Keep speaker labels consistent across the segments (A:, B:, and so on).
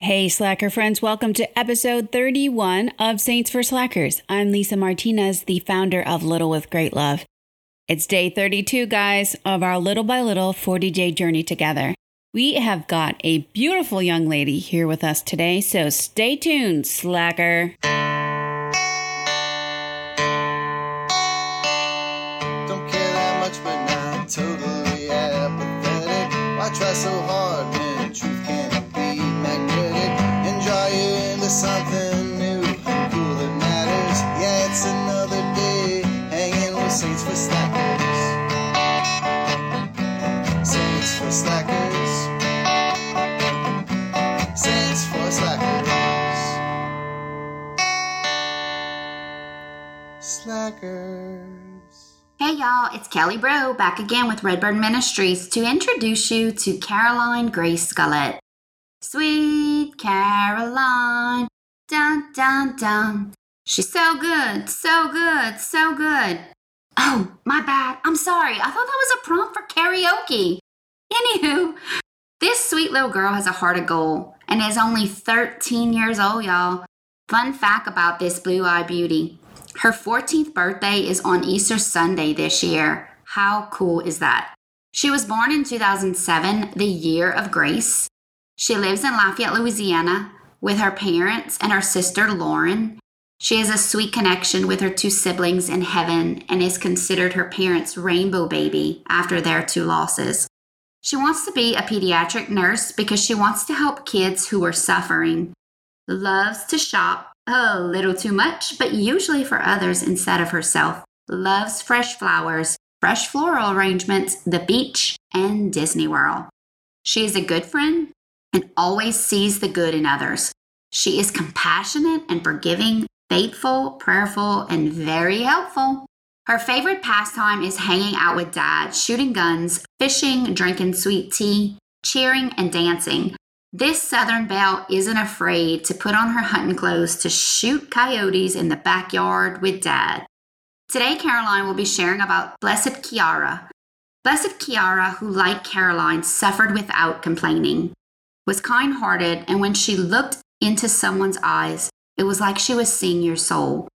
A: Hey, Slacker friends, welcome to episode 31 of Saints for Slackers. I'm Lisa Martinez, the founder of Little with Great Love. It's day 32, guys, of our little by little 40 day journey together. We have got a beautiful young lady here with us today, so stay tuned, Slacker.
B: Don't care that much, but totally apathetic. Why try so hard Slackers.
C: Hey y'all, it's Kelly Bro back again with Redbird Ministries to introduce you to Caroline Grace Scullett. Sweet Caroline, dun dun dun. She's so good, so good, so good. Oh, my bad. I'm sorry. I thought that was a prompt for karaoke. Anywho, this sweet little girl has a heart of gold and is only 13 years old, y'all. Fun fact about this blue eye beauty her 14th birthday is on Easter Sunday this year. How cool is that? She was born in 2007, the year of grace. She lives in Lafayette, Louisiana, with her parents and her sister Lauren. She has a sweet connection with her two siblings in heaven and is considered her parents' rainbow baby after their two losses. She wants to be a pediatric nurse because she wants to help kids who are suffering. Loves to shop a little too much, but usually for others instead of herself. Loves fresh flowers, fresh floral arrangements, the beach, and Disney World. She is a good friend and always sees the good in others. She is compassionate and forgiving, faithful, prayerful, and very helpful. Her favorite pastime is hanging out with dad, shooting guns, fishing, drinking sweet tea, cheering, and dancing. This Southern Belle isn't afraid to put on her hunting clothes to shoot coyotes in the backyard with Dad. Today, Caroline will be sharing about Blessed Chiara. Blessed Chiara, who, like Caroline, suffered without complaining, was kind hearted, and when she looked into someone's eyes, it was like she was seeing your soul.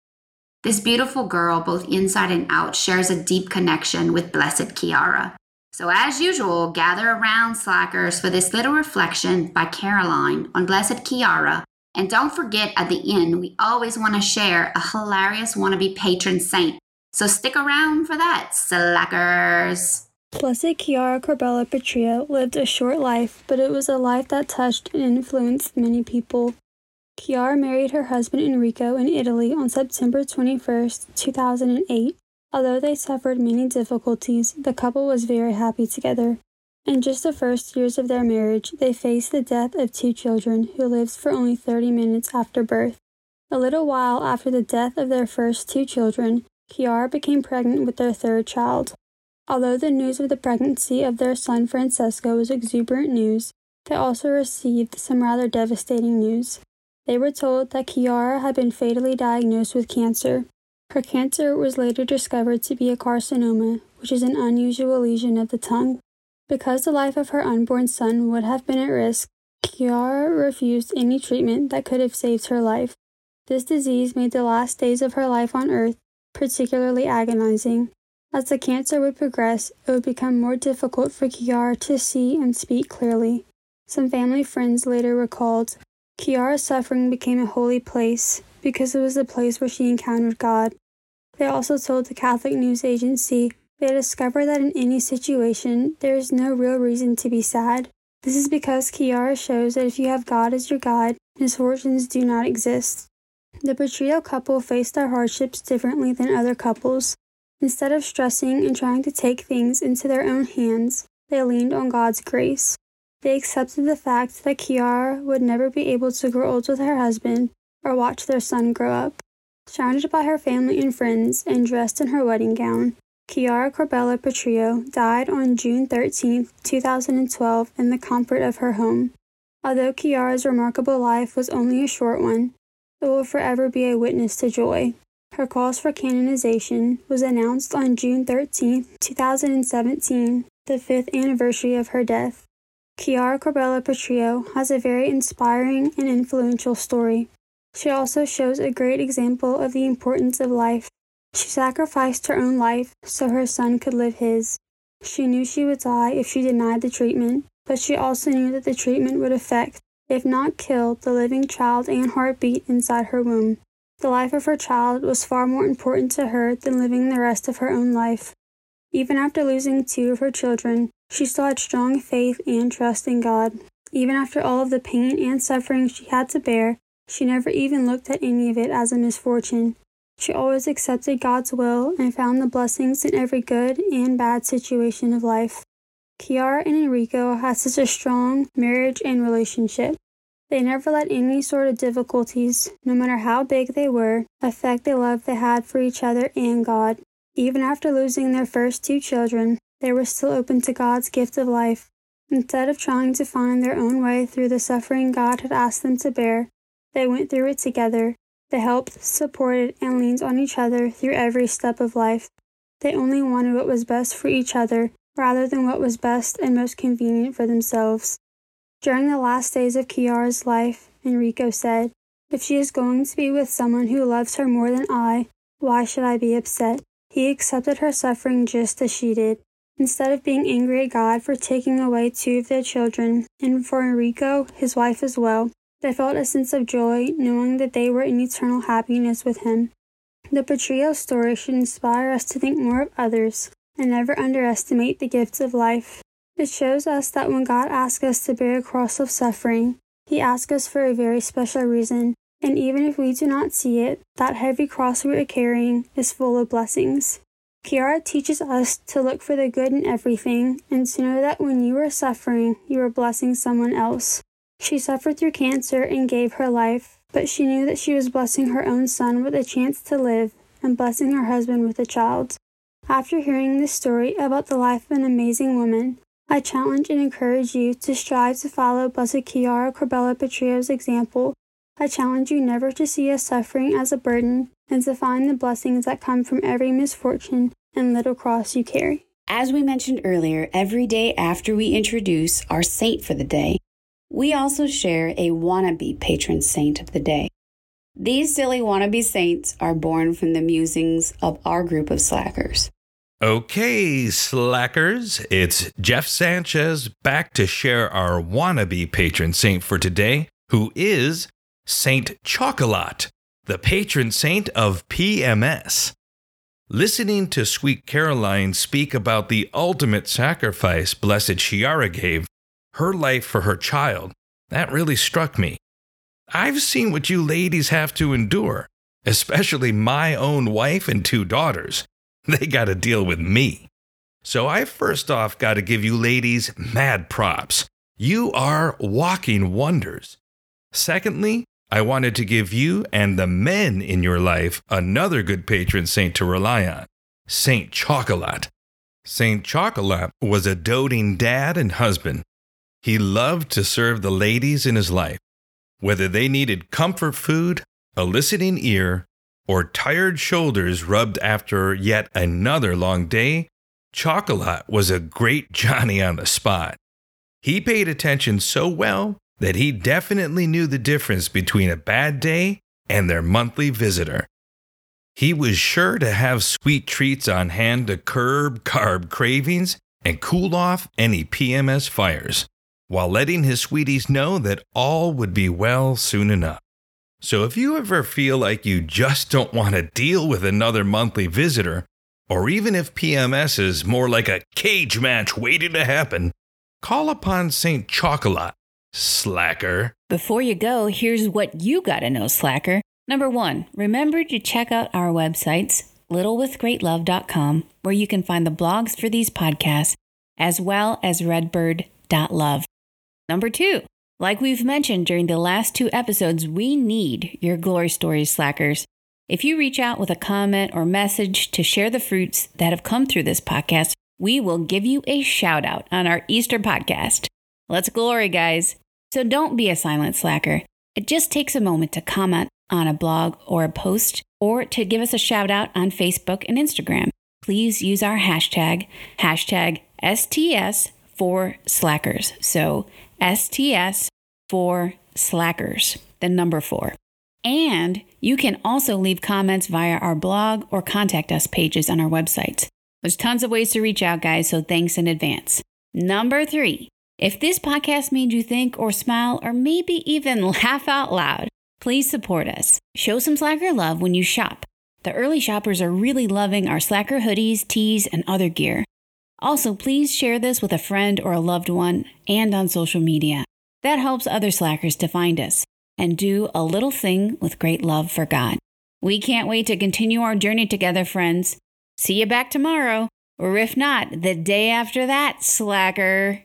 C: This beautiful girl, both inside and out, shares a deep connection with Blessed Chiara. So, as usual, gather around, slackers, for this little reflection by Caroline on Blessed Chiara. And don't forget, at the end, we always want to share a hilarious wannabe patron saint. So, stick around for that, slackers.
D: Blessed Chiara Corbella Petrillo lived a short life, but it was a life that touched and influenced many people. Chiara married her husband Enrico in Italy on September 21, 2008. Although they suffered many difficulties, the couple was very happy together. In just the first years of their marriage, they faced the death of two children who lived for only 30 minutes after birth. A little while after the death of their first two children, Chiara became pregnant with their third child. Although the news of the pregnancy of their son Francesco was exuberant news, they also received some rather devastating news. They were told that Chiara had been fatally diagnosed with cancer, her cancer was later discovered to be a carcinoma, which is an unusual lesion of the tongue. Because the life of her unborn son would have been at risk, Chiara refused any treatment that could have saved her life. This disease made the last days of her life on earth particularly agonizing. As the cancer would progress, it would become more difficult for Chiara to see and speak clearly. Some family friends later recalled, Chiara's suffering became a holy place because it was the place where she encountered God. They also told the Catholic News Agency they discovered that in any situation, there is no real reason to be sad. This is because Chiara shows that if you have God as your guide, misfortunes do not exist. The Petrillo couple faced their hardships differently than other couples. Instead of stressing and trying to take things into their own hands, they leaned on God's grace. They accepted the fact that Chiara would never be able to grow old with her husband or watch their son grow up. Surrounded by her family and friends and dressed in her wedding gown, Chiara Corbella Petrillo died on June 13, 2012, in the comfort of her home. Although Chiara's remarkable life was only a short one, it will forever be a witness to joy. Her cause for canonization was announced on June 13, 2017, the fifth anniversary of her death. Chiara Corbella Petrillo has a very inspiring and influential story. She also shows a great example of the importance of life. She sacrificed her own life so her son could live his. She knew she would die if she denied the treatment, but she also knew that the treatment would affect, if not kill, the living child and heartbeat inside her womb. The life of her child was far more important to her than living the rest of her own life. Even after losing two of her children, she still had strong faith and trust in God. Even after all of the pain and suffering she had to bear, she never even looked at any of it as a misfortune. She always accepted God's will and found the blessings in every good and bad situation of life. Chiara and Enrico had such a strong marriage and relationship. They never let any sort of difficulties, no matter how big they were, affect the love they had for each other and God. Even after losing their first two children, they were still open to God's gift of life. Instead of trying to find their own way through the suffering God had asked them to bear, they went through it together. They helped, supported, and leaned on each other through every step of life. They only wanted what was best for each other rather than what was best and most convenient for themselves. During the last days of Chiara's life, Enrico said, If she is going to be with someone who loves her more than I, why should I be upset? He accepted her suffering just as she did. Instead of being angry at God for taking away two of their children, and for Enrico, his wife as well, they felt a sense of joy knowing that they were in eternal happiness with him. The Petrillo story should inspire us to think more of others and never underestimate the gifts of life. It shows us that when God asks us to bear a cross of suffering, He asks us for a very special reason, and even if we do not see it, that heavy cross we are carrying is full of blessings. Chiara teaches us to look for the good in everything and to know that when you are suffering, you are blessing someone else. She suffered through cancer and gave her life, but she knew that she was blessing her own son with a chance to live and blessing her husband with a child. After hearing this story about the life of an amazing woman, I challenge and encourage you to strive to follow Blessed Chiara Corbella Petrillo's example I challenge you never to see a suffering as a burden and to find the blessings that come from every misfortune and little cross you carry.
A: As we mentioned earlier, every day after we introduce our saint for the day, we also share a wannabe patron saint of the day. These silly wannabe saints are born from the musings of our group of slackers.
E: Okay, slackers, it's Jeff Sanchez back to share our wannabe patron saint for today, who is Saint Chocolat, the patron saint of PMS. Listening to Sweet Caroline speak about the ultimate sacrifice Blessed Chiara gave, her life for her child, that really struck me. I've seen what you ladies have to endure, especially my own wife and two daughters. They got to deal with me. So I first off got to give you ladies mad props. You are walking wonders. Secondly, I wanted to give you and the men in your life another good patron saint to rely on Saint Chocolat. Saint Chocolat was a doting dad and husband. He loved to serve the ladies in his life, whether they needed comfort food, a listening ear, or tired shoulders rubbed after yet another long day. Chocolat was a great Johnny on the spot. He paid attention so well that he definitely knew the difference between a bad day and their monthly visitor. He was sure to have sweet treats on hand to curb carb cravings and cool off any PMS fires, while letting his sweeties know that all would be well soon enough. So if you ever feel like you just don't want to deal with another monthly visitor, or even if PMS is more like a cage match waiting to happen, call upon St. Chocolat Slacker.
A: Before you go, here's what you gotta know, Slacker. Number one, remember to check out our websites, littlewithgreatlove.com, where you can find the blogs for these podcasts, as well as redbird.love. Number two, like we've mentioned during the last two episodes, we need your glory stories, Slackers. If you reach out with a comment or message to share the fruits that have come through this podcast, we will give you a shout out on our Easter podcast. Let's glory, guys. So don't be a silent slacker. It just takes a moment to comment on a blog or a post or to give us a shout out on Facebook and Instagram. Please use our hashtag, hashtag STS for slackers. So STS for slackers, the number four. And you can also leave comments via our blog or contact us pages on our website. There's tons of ways to reach out, guys, so thanks in advance. Number three, if this podcast made you think or smile or maybe even laugh out loud, please support us. Show some Slacker love when you shop. The early shoppers are really loving our Slacker hoodies, tees, and other gear. Also, please share this with a friend or a loved one and on social media. That helps other Slackers to find us and do a little thing with great love for God. We can't wait to continue our journey together, friends. See you back tomorrow, or if not, the day after that, Slacker.